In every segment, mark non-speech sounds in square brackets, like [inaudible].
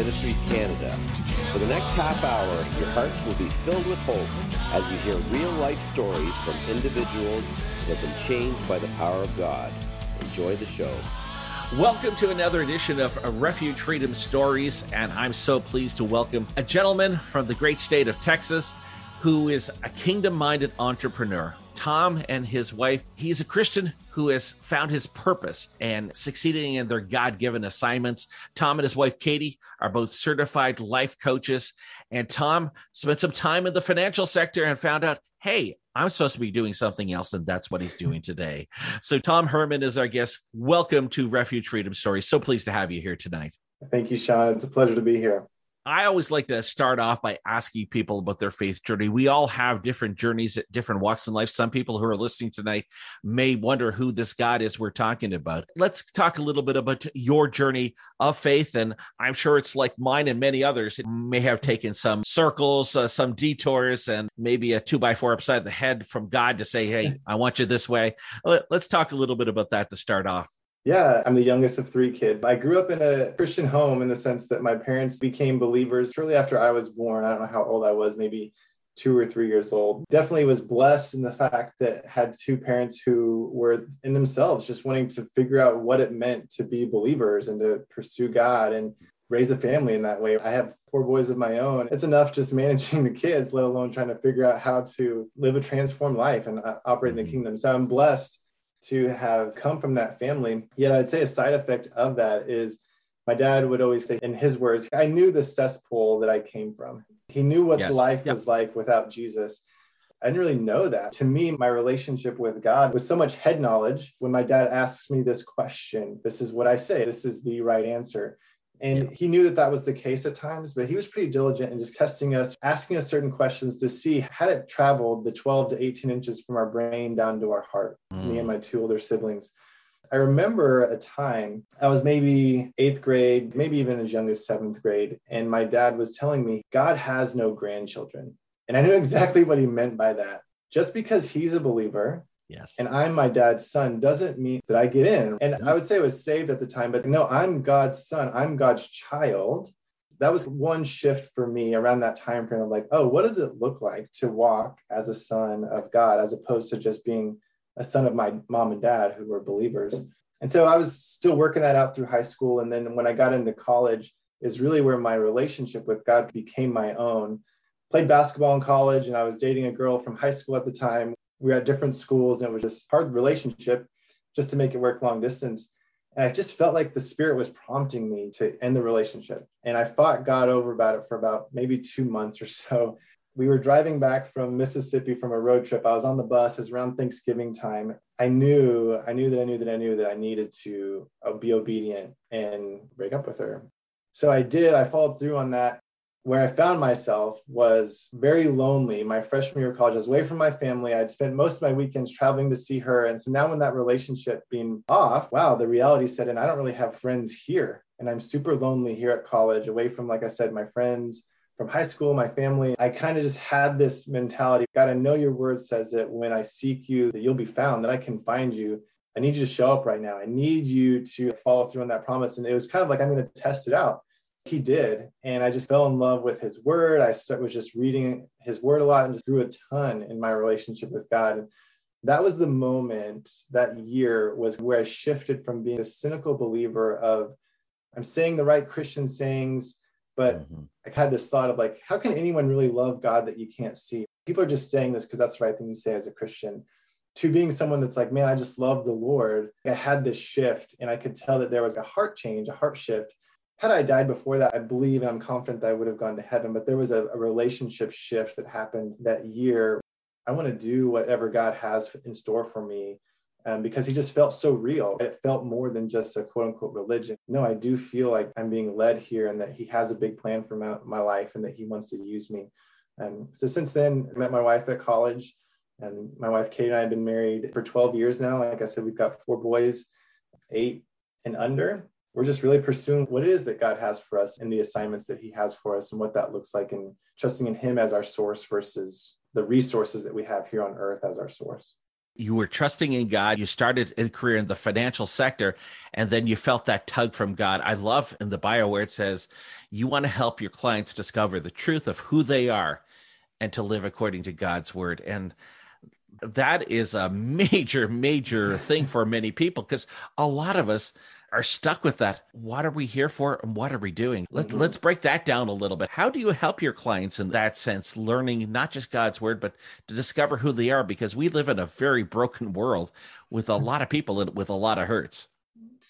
Ministries Canada. For the next half hour, your hearts will be filled with hope as you hear real life stories from individuals that have been changed by the power of God. Enjoy the show. Welcome to another edition of Refuge Freedom Stories, and I'm so pleased to welcome a gentleman from the great state of Texas who is a kingdom minded entrepreneur. Tom and his wife, he's a Christian who has found his purpose and succeeding in their God given assignments. Tom and his wife, Katie, are both certified life coaches. And Tom spent some time in the financial sector and found out, hey, I'm supposed to be doing something else. And that's what he's doing today. So, Tom Hermann is our guest. Welcome to Refuge Freedom Stories. So pleased to have you here tonight. Thank you, Sean. It's a pleasure to be here. I always like to start off by asking people about their faith journey. We all have different journeys at different walks in life. Some people who are listening tonight may wonder who this God is we're talking about. Let's talk a little bit about your journey of faith. And I'm sure it's like mine and many others. It may have taken some circles, uh, some detours, and maybe a two by four upside the head from God to say, Hey, [laughs] I want you this way. Let's talk a little bit about that to start off. Yeah, I'm the youngest of three kids. I grew up in a Christian home in the sense that my parents became believers shortly after I was born. I don't know how old I was, maybe two or three years old. Definitely was blessed in the fact that had two parents who were in themselves just wanting to figure out what it meant to be believers and to pursue God and raise a family in that way. I have four boys of my own. It's enough just managing [laughs] the kids, let alone trying to figure out how to live a transformed life and uh, operate in the mm-hmm. kingdom. So I'm blessed to have come from that family. Yet I'd say a side effect of that is my dad would always say, in his words, I knew the cesspool that I came from. He knew what yes. life yep. was like without Jesus. I didn't really know that. To me, my relationship with God was so much head knowledge. When my dad asks me this question, this is what I say, this is the right answer. And yeah. he knew that that was the case at times, but he was pretty diligent in just testing us, asking us certain questions to see had it traveled the 12 to 18 inches from our brain down to our heart, mm. me and my two older siblings. I remember a time I was maybe eighth grade, maybe even as young as seventh grade, and my dad was telling me, God has no grandchildren. And I knew [laughs] exactly what he meant by that. Just because he's a believer Yes. And I'm my dad's son doesn't mean that I get in. And I would say I was saved at the time, but no, I'm God's son. I'm God's child. That was one shift for me around that time frame of like, oh, what does it look like to walk as a son of God as opposed to just being a son of my mom and dad who were believers. And so I was still working that out through high school. And then when I got into college, is really where my relationship with God became my own. Played basketball in college, and I was dating a girl from high school at the time we were at different schools and it was just hard relationship just to make it work long distance and i just felt like the spirit was prompting me to end the relationship and i fought god over about it for about maybe two months or so we were driving back from mississippi from a road trip i was on the bus it was around thanksgiving time i knew i knew that i knew that i knew that i needed to uh, be obedient and break up with her so i did i followed through on that where I found myself was very lonely. My freshman year of college, I was away from my family. I'd spent most of my weekends traveling to see her. And so now, when that relationship being off, wow, the reality set in. I don't really have friends here. And I'm super lonely here at college, away from, like I said, my friends from high school, my family. I kind of just had this mentality God, I know your word says that when I seek you, that you'll be found, that I can find you. I need you to show up right now. I need you to follow through on that promise. And it was kind of like, I'm going to test it out He did. And I just fell in love with his word. I start, was just reading his word a lot and just grew a ton in my relationship with God. And that was the moment that year was where I shifted from being a cynical believer of I'm saying the right Christian sayings, but mm-hmm. I had this thought of like, how can anyone really love God that you can't see? People are just saying this because that's the right thing you say as a Christian. To being someone that's like, man, I just love the Lord. I had this shift and I could tell that there was a heart change, a heart shift. Had I died before that, I believe and I'm confident that I would have gone to heaven. But there was a, a relationship shift that happened that year. I want to do whatever God has in store for me um, because he just felt so real. It felt more than just a quote unquote religion. No, I do feel like I'm being led here and that he has a big plan for my, my life and that he wants to use me. And so since then, I met my wife at college. And my wife Kate and I have been married for 12 years now. Like I said, we've got four boys, eight and under. We're just really pursuing what it is that God has for us and the assignments that He has for us and what that looks like, and trusting in Him as our source versus the resources that we have here on earth as our source you were trusting in God. You started a career in the financial sector, and then you felt that tug from God. I love in the bio where it says you want to help your clients discover the truth of who they are and to live according to God's word. And that is a [laughs] major, major thing for many people because a lot of us are stuck with that. What are we here for and what are we doing? Let's mm-hmm. let's break that down a little bit. How do you help your clients in that sense, learning not just God's word, but to discover who they are? Because we live in a very broken world with a lot of people with a lot of hurts.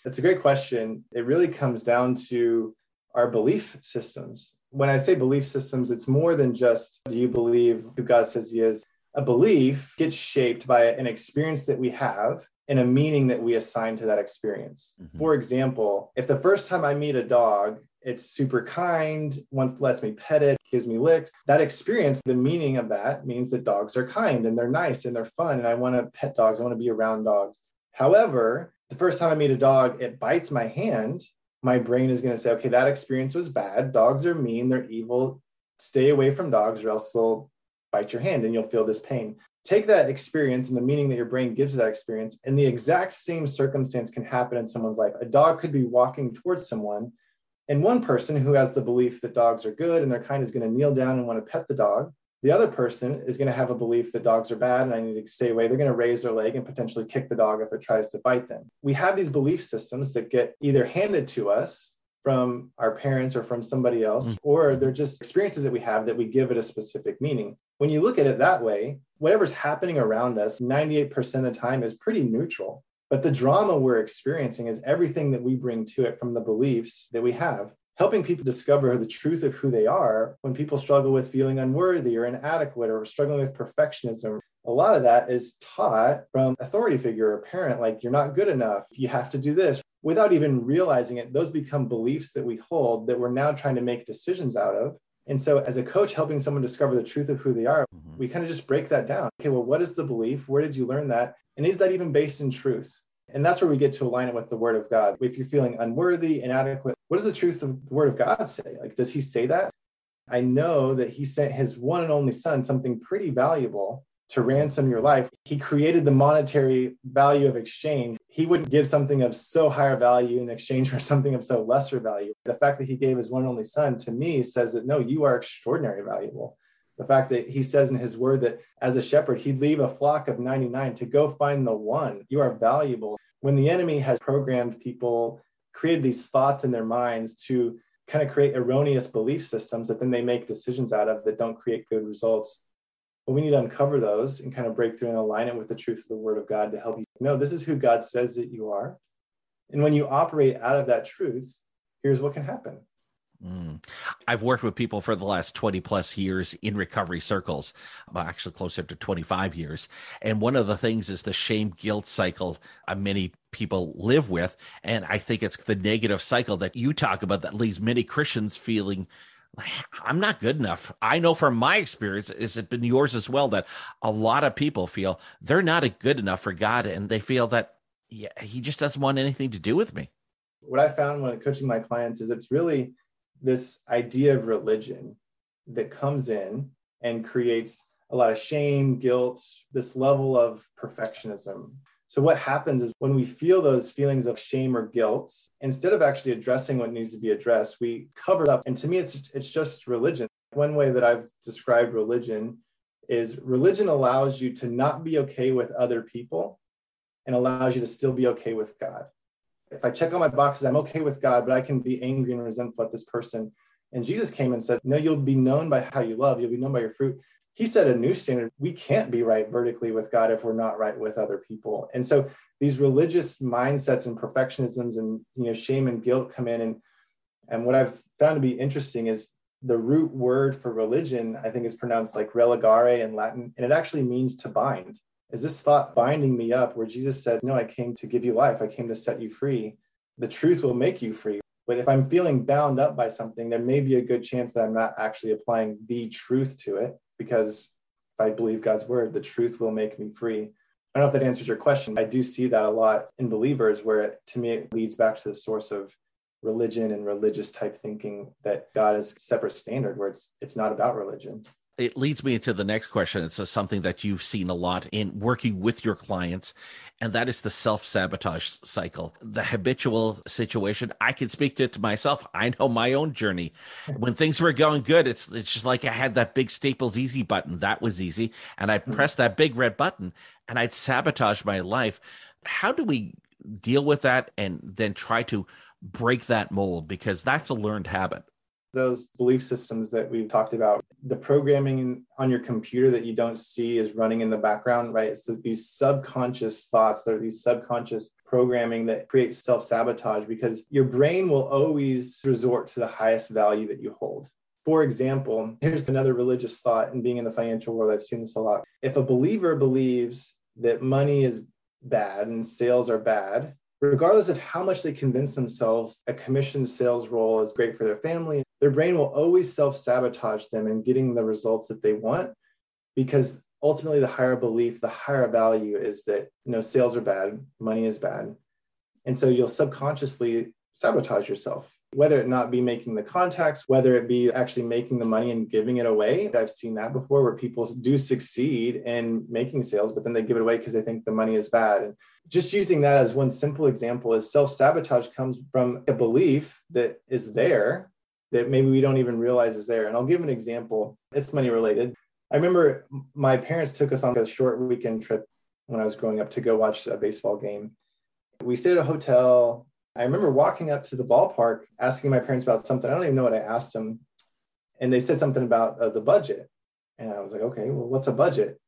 That's a great question. It really comes down to our belief systems. When I say belief systems, it's more than just do you believe who God says he is? A belief gets shaped by an experience that we have and a meaning that we assign to that experience. Mm-hmm. For example, if the first time I meet a dog, it's super kind, once lets me pet it, gives me licks. That experience, the meaning of that means that dogs are kind and they're nice and they're fun. And I want to pet dogs. I want to be around dogs. However, the first time I meet a dog, it bites my hand. My brain is going to say, okay, that experience was bad. Dogs are mean. They're evil. Stay away from dogs or else they'll bite your hand and you'll feel this pain take that experience and the meaning that your brain gives that experience, and the exact same circumstance can happen in someone's life. A dog could be walking towards someone, and one person who has the belief that dogs are good and they're kind is going to kneel down and want to pet the dog. The other person is going to have a belief that dogs are bad and I need to stay away. They're going to raise their leg and potentially kick the dog if it tries to bite them. We have these belief systems that get either handed to us from our parents or from somebody else, mm. or they're just experiences that we have that we give it a specific meaning. When you look at it that way, whatever's happening around us 98% of the time is pretty neutral. But the drama we're experiencing is everything that we bring to it from the beliefs that we have. Helping people discover the truth of who they are when people struggle with feeling unworthy or inadequate or struggling with perfectionism. A lot of that is taught from authority figure or parent, like you're not good enough, you have to do this. Without even realizing it, those become beliefs that we hold that we're now trying to make decisions out of and so, as a coach helping someone discover the truth of who they are, mm-hmm. we kind of just break that down. Okay, well, what is the belief? Where did you learn that? And is that even based in truth? And that's where we get to align it with the word of God. If you're feeling unworthy, inadequate, what does the truth of the word of God say? Like, does he say that? I know that he sent his one and only son something pretty valuable to ransom your life. He created the monetary value of exchange. He wouldn't give something of so higher value in exchange for [laughs] something of so lesser value. The fact that he gave his one and only son to me says that no, you are extraordinary valuable. The fact that he says in his word that as a shepherd, he'd leave a flock of 99 to go find the one. You are valuable. When the enemy has programmed people, created these thoughts in their minds to kind of create erroneous belief systems that then they make decisions out of that don't create good results but we need to uncover those and kind of break through and align it with the truth of the word of God to help you know this is who God says that you are. And when you operate out of that truth, here's what can happen. Mm. I've worked with people for the last 20 plus years in recovery circles, actually closer to 25 years. And one of the things is the shame guilt cycle uh, many people live with. And I think it's the negative cycle that you talk about that leaves many Christians feeling [sighs] I'm not good enough. I know from my experience, is it been yours as well, that a lot of people feel they're not good enough for God and they feel that yeah, he just doesn't want anything to do with me. What I found when coaching my clients is it's really this idea of religion that comes in and creates a lot of shame, guilt, this level of perfectionism. So, what happens is when we feel those feelings of shame or guilt, instead of actually addressing what needs to be addressed, we cover up. And to me, it's, it's just religion. One way that I've described religion is religion allows you to not be okay with other people and allows you to still be okay with God. If I check all my boxes, I'm okay with God, but I can be angry and resentful at this person. And Jesus came and said, No, you'll be known by how you love, you'll be known by your fruit. He set a new standard. We can't be right vertically with God if we're not right with other people. And so these religious mindsets and perfectionisms and you know shame and guilt come in and and what I've found to be interesting is the root word for religion, I think, is pronounced like religare in Latin, and it actually means to bind. Is this thought binding me up where Jesus said, No, I came to give you life, I came to set you free? The truth will make you free. But if I'm feeling bound up by something, there may be a good chance that I'm not actually applying the truth to it because if I believe God's word, the truth will make me free. I don't know if that answers your question. I do see that a lot in believers where it, to me it leads back to the source of religion and religious type thinking that God is separate standard where it's it's not about religion it leads me into the next question. It's something that you've seen a lot in working with your clients, and that is the self sabotage cycle, the habitual situation. I can speak to it to myself. I know my own journey. [laughs] When things were going good, it's it's just like I had that big Staples easy button. That was easy, and I'd mm-hmm. press that big red button, and I'd sabotage my life. How do we deal with that, and then try to break that mold because that's a learned habit? Those belief systems that we've talked about. The programming on your computer that you don't see is running in the background right? It's these subconscious thoughts that are these subconscious programming that creates self-sabotage because your brain will always resort to the highest value that you hold. For example here's another religious thought and being in the financial world. I've seen this a lot. If a believer believes that money is bad and sales are bad regardless of how much they convince themselves a commission sales role is great for their family, their brain will always self sabotage them in getting the results that they want because ultimately the higher belief, the higher value is that you know sales are bad, money is bad. And so you'll subconsciously sabotage yourself whether it not be making the contacts, whether it be actually making the money and giving it away. I've seen that before where people do succeed in making sales, but then they give it away because they think the money is bad. And just using that as one simple example is self sabotage comes from a belief that is there that maybe we don't even realize is there. And I'll give an example. It's money related. I remember my parents took us on a short weekend trip when I was growing up to go watch a baseball game. We stayed at a hotel I remember walking up to the ballpark asking my parents about something. I don't even know what I asked them. And they said something about uh, the budget. And I was like, okay, well, what's a budget?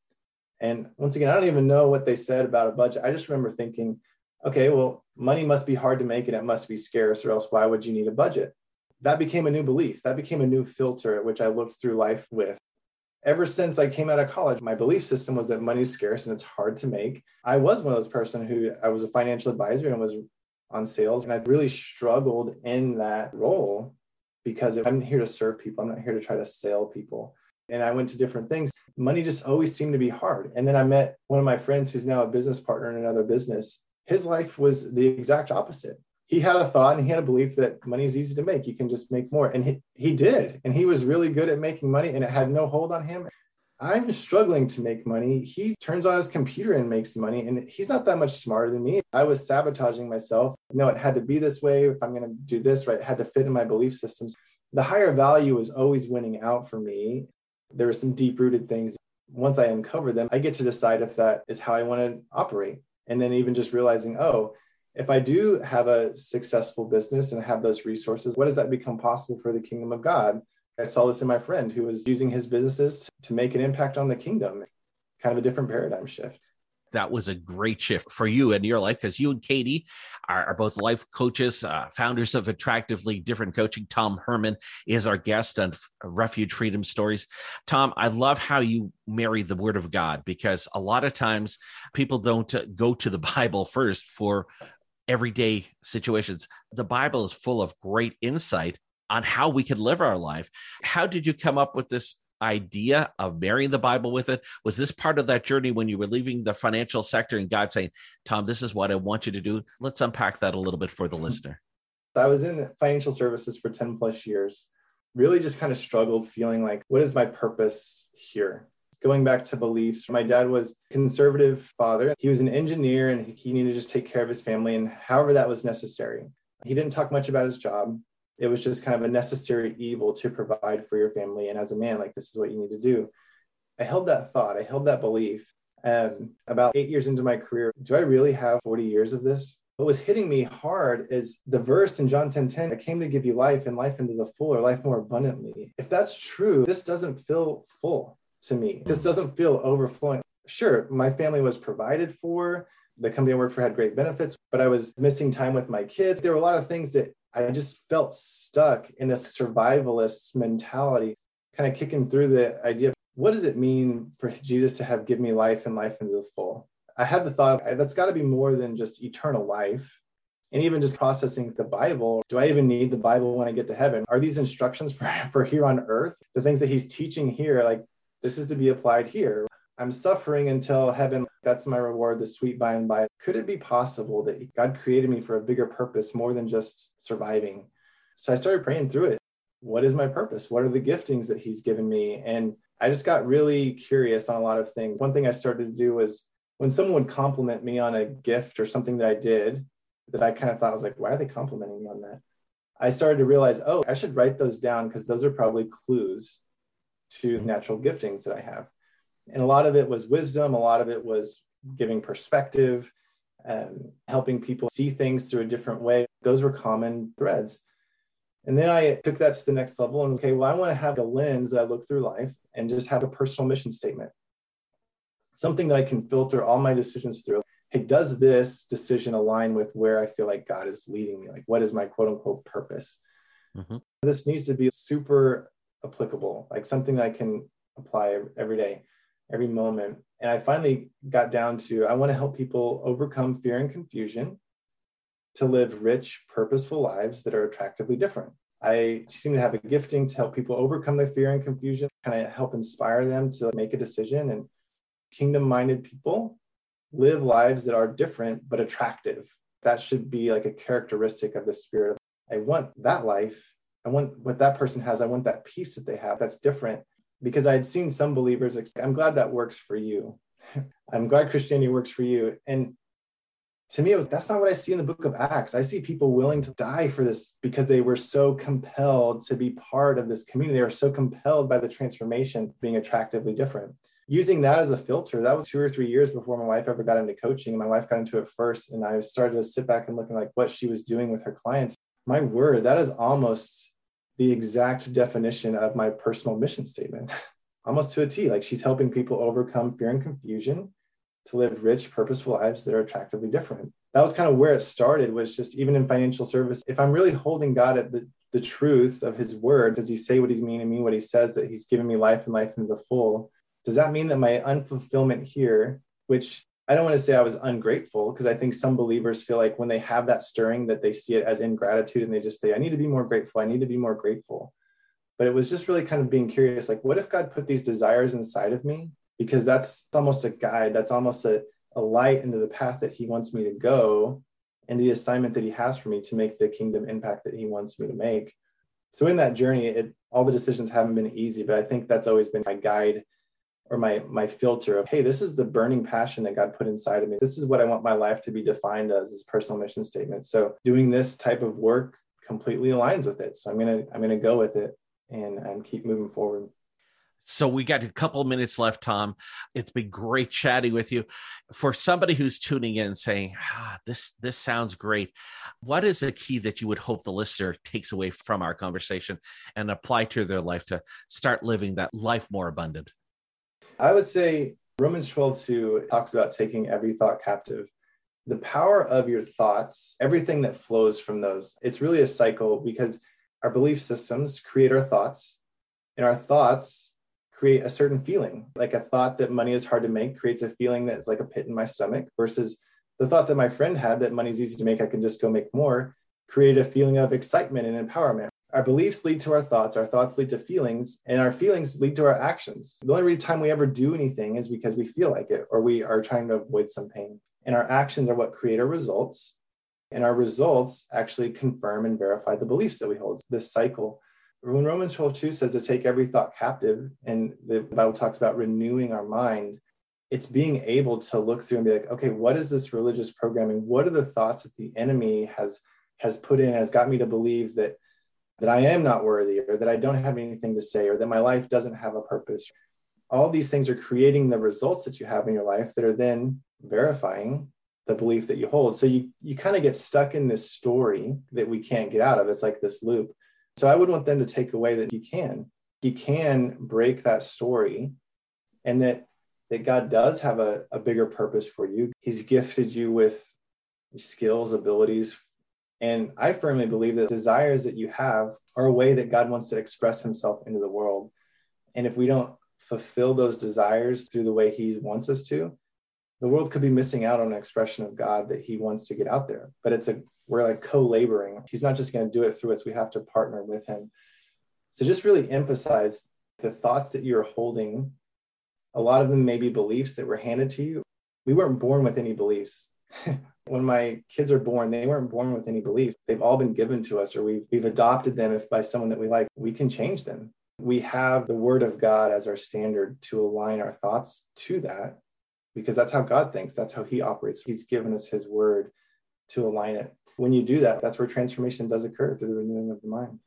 And once again, I don't even know what they said about a budget. I just remember thinking, okay, well, money must be hard to make and it must be scarce, or else why would you need a budget? That became a new belief. That became a new filter at which I looked through life with. Ever since I came out of college, my belief system was that money's scarce and it's hard to make. I was one of those person who I was a financial advisor and was on sales. And I really struggled in that role because I'm here to serve people. I'm not here to try to sell people. And I went to different things. Money just always seemed to be hard. And then I met one of my friends who's now a business partner in another business. His life was the exact opposite. He had a thought and he had a belief that money is easy to make. You can just make more. And he, he did. And he was really good at making money and it had no hold on him. I'm struggling to make money. He turns on his computer and makes money, and he's not that much smarter than me. I was sabotaging myself. No, it had to be this way. If I'm going to do this, right, it had to fit in my belief systems. The higher value was always winning out for me. There were some deep rooted things. Once I uncover them, I get to decide if that is how I want to operate. And then even just realizing, oh, if I do have a successful business and have those resources, what does that become possible for the kingdom of God? I saw this in my friend who was using his businesses to make an impact on the kingdom, kind of a different paradigm shift. That was a great shift for you and your life because you and Katie are, are both life coaches, uh, founders of Attractively Different Coaching. Tom Hermann is our guest on Refuge Freedom Stories. Tom, I love how you marry the Word of God because a lot of times people don't uh, go to the [laughs] Bible first for everyday situations. The Bible is full of great insight on how we could live our life. How did you come up with this idea of marrying the Bible with it? Was this part of that journey when you were leaving the financial sector and God saying, Tom, this is what I want you to do? Let's unpack that a little bit for the mm-hmm. listener. I was in financial services for 10 plus years, really just kind of struggled feeling like, what is my purpose here? Going back to beliefs. My dad was conservative father. He was an engineer and he needed to just take care of his family and however that was necessary. He didn't talk much about his job. It was just kind of a necessary evil to provide for your family. And as a man, like this is what you need to do. I held that thought, I held that belief. Um, about eight years into my career, do I really have 40 years of this? What was hitting me hard is the verse in John 10 10, I came to give you life and life into the full or life more abundantly. If that's true, this doesn't feel full to me. This doesn't feel overflowing. Sure, my family was provided for. The company I worked for had great benefits, but I was missing time with my kids. There were a lot of things that I just felt stuck in this survivalist mentality, kind of kicking through the idea of what does it mean for Jesus to have given me life and life into the full? I had the thought that's got to be more than just eternal life. And even just processing the Bible, do I even need the Bible when I get to heaven? Are these instructions [laughs] for, for here on earth? The things that he's teaching here, like this is to be applied here. I'm suffering until heaven. That's my reward, the sweet by and by. Could it be possible that God created me for a bigger purpose more than just surviving? So I started praying through it. What is my purpose? What are the giftings that He's given me? And I just got really curious on a lot of things. One thing I started to do was when someone would compliment me on a gift or something that I did, that I kind of thought I was like, why are they complimenting me on that? I started to realize, oh, I should write those down because those are probably clues to natural giftings that I have. And a lot of it was wisdom, a lot of it was giving perspective, and helping people see things through a different way. Those were common threads. And then I took that to the next level and okay, well, I want to have a lens that I look through life and just have a personal mission statement something that I can filter all my decisions through. Hey, does this decision align with where I feel like God is leading me? Like, what is my quote unquote purpose? Mm-hmm. This needs to be super applicable, like something that I can apply every day, every moment. And I finally got down to I want to help people overcome fear and confusion to live rich, purposeful lives that are attractively different. I seem to have a gifting to help people overcome their fear and confusion, kind of help inspire them to make a decision and kingdom minded people live lives that are different but attractive. That should be like a characteristic of the spirit. I want that life. I want what that person has. I want that peace that they have that's different because I had seen some believers. I'm glad that works for you. [laughs] I'm glad Christianity works for you. And to me, it was that's not what I see in the book of Acts. I see people willing to die for this because they were so compelled to be part of this community. They were so compelled by the transformation being attractively different using that as a filter, that was two or three years before my wife ever got into coaching. My wife got into it first, and I started to sit back and looking like what she was doing with her clients. My word, that is almost the exact definition of my personal mission statement, [laughs] almost to a T. Like she's helping people overcome fear and confusion to live rich, purposeful lives that are attractively different. That was kind of where it started, was just even in financial service. If I'm really holding God at the, the truth of his word, does he say what he's meaning to me, what he says that he's given me life and life in the full? does that mean that my unfulfillment here, which I don't want to say I was ungrateful, because I think some believers feel like when they have that stirring that they see it as ingratitude and they just say, I need to be more grateful. I need to be more grateful. But it was just really kind of being curious like, what if God put these desires inside of me? Because that's almost a guide, that's almost a, a light into the path that He wants me to go and the assignment that He has for me to make the kingdom impact that He wants me to make. So in that journey, it, all the decisions haven't been easy, but I think that's always been my guide or my my filter of hey this is the burning passion that god put inside of me this is what i want my life to be defined as this personal mission statement so doing this type of work completely aligns with it so i'm gonna i'm gonna go with it and and keep moving forward so we got a couple minutes left, Tom. It's been great chatting with you. For somebody who's tuning in saying, ah, "This this sounds great," what is a key that you would hope the listener takes away from our conversation and apply to their life to start living that life more abundant? I would say Romans 12 2 talks about taking every thought captive. The power of your thoughts, everything that flows from those, it's really a cycle because our belief systems create our thoughts, and our thoughts create a certain feeling. Like a thought that money is hard to make creates a feeling that's like a pit in my stomach, versus the thought that my friend had that money's easy to make, I can just go make more, create a feeling of excitement and empowerment. Our beliefs lead to our thoughts, our thoughts lead to feelings, and our feelings lead to our actions. The only time we ever do anything is because we feel like it or we are trying to avoid some pain. And our actions are what create our results. And our results actually confirm and verify the beliefs that we hold. This cycle. when Romans 12 2 says to take every thought captive, and the Bible talks about renewing our mind, it's being able to look through and be like, okay, what is this religious programming? What are the thoughts that the enemy has has put in, has got me to believe that that I am not worthy, or that I don't have anything to say, or that my life doesn't have a purpose. All these things are creating the results that you have in your life that are then verifying the belief that you hold. So you you kind of get stuck in this story that we can't get out of. It's like this loop. So I would want them to take away that you can. You can break that story and that that God does have a, a bigger purpose for you. He's gifted you with skills, abilities. And I firmly believe that desires that you have are a way that God wants to express himself into the world. And if we don't fulfill those desires through the way he wants us to, the world could be missing out on an expression of God that he wants to get out there. But it's a we're like co-laboring. He's not just going to do it through us. We have to partner with him. So just really emphasize the thoughts that you're holding. A lot of them may be beliefs that were handed to you. We weren't born with any beliefs. [laughs] when my kids are born, they weren't born with any beliefs. They've all been given to us, or we've, we've adopted them if by someone that we like. We can change them. We have the word of God as our standard to align our thoughts to that because that's how God thinks. That's how he operates. He's given us his word to align it when you do that, that's where transformation does occur through the renewing of the mind.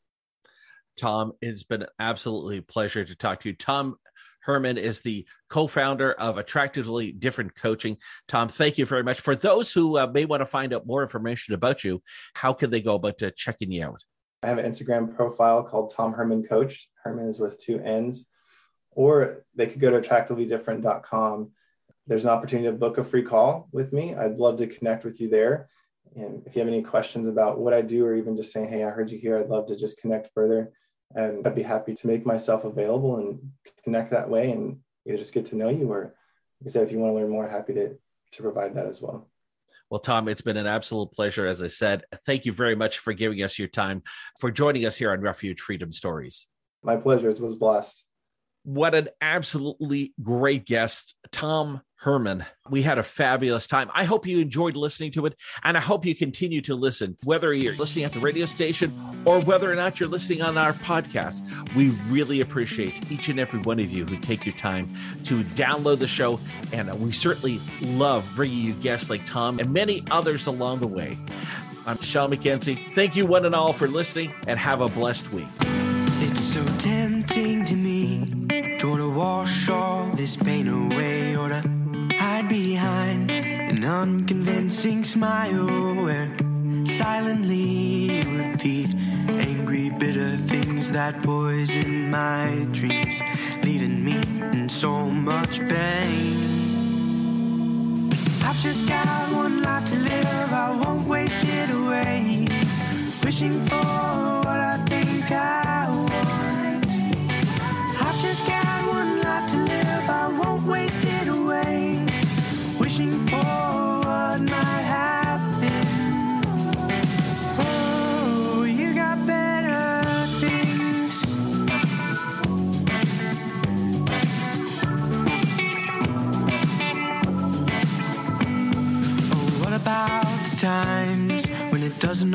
Tom, it's been absolutely pleasure to talk to you. Tom Hermann is the co-founder of Attractively Different Coaching. Tom, thank you very much. For those who uh, may want to find out more information about you, how can they go about uh, checking you out? I have an Instagram profile called Tom Hermann Coach. Hermann is with two N's. Or they could go to attractivelydifferent.com. There's an opportunity to book a free call with me. I'd love to connect with you there. And if you have any questions about what I do, or even just saying, hey, I heard you here, I'd love to just connect further. And I'd be happy to make myself available and connect that way and either just get to know you or, like I said, if you want to learn more, happy to, to provide that as well. Well, Tom, it's been an absolute pleasure. As I said, thank you very much for giving us your time, for joining us here on Refuge Freedom Stories. My pleasure. It was blessed. What an absolutely great guest, Tom Hermann. We had a fabulous time. I hope you enjoyed listening to it, and I hope you continue to listen, whether you're listening at the radio station or whether or not you're listening on our podcast. We really appreciate each and every one of you who take your time to download the show, and we certainly love bringing you guests like Tom and many others along the way. I'm Sean McKenzie. Thank you, one and all, for listening, and have a blessed week. It's so tempting to me to wash all this pain away or to behind an unconvincing smile where silently you would feed angry, bitter things that poison my dreams, leaving me in so much pain. I've just got one life to live, I won't waste it away, wishing for what I think I want. I've just got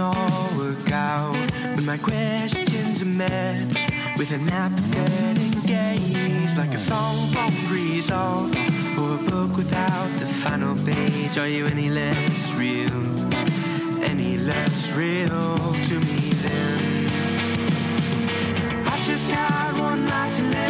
all work out? When my questions are met with an apathetic gaze, like a song won't resolve or a book without the final page. Are you any less real? Any less real to me then? I've just got one life to live.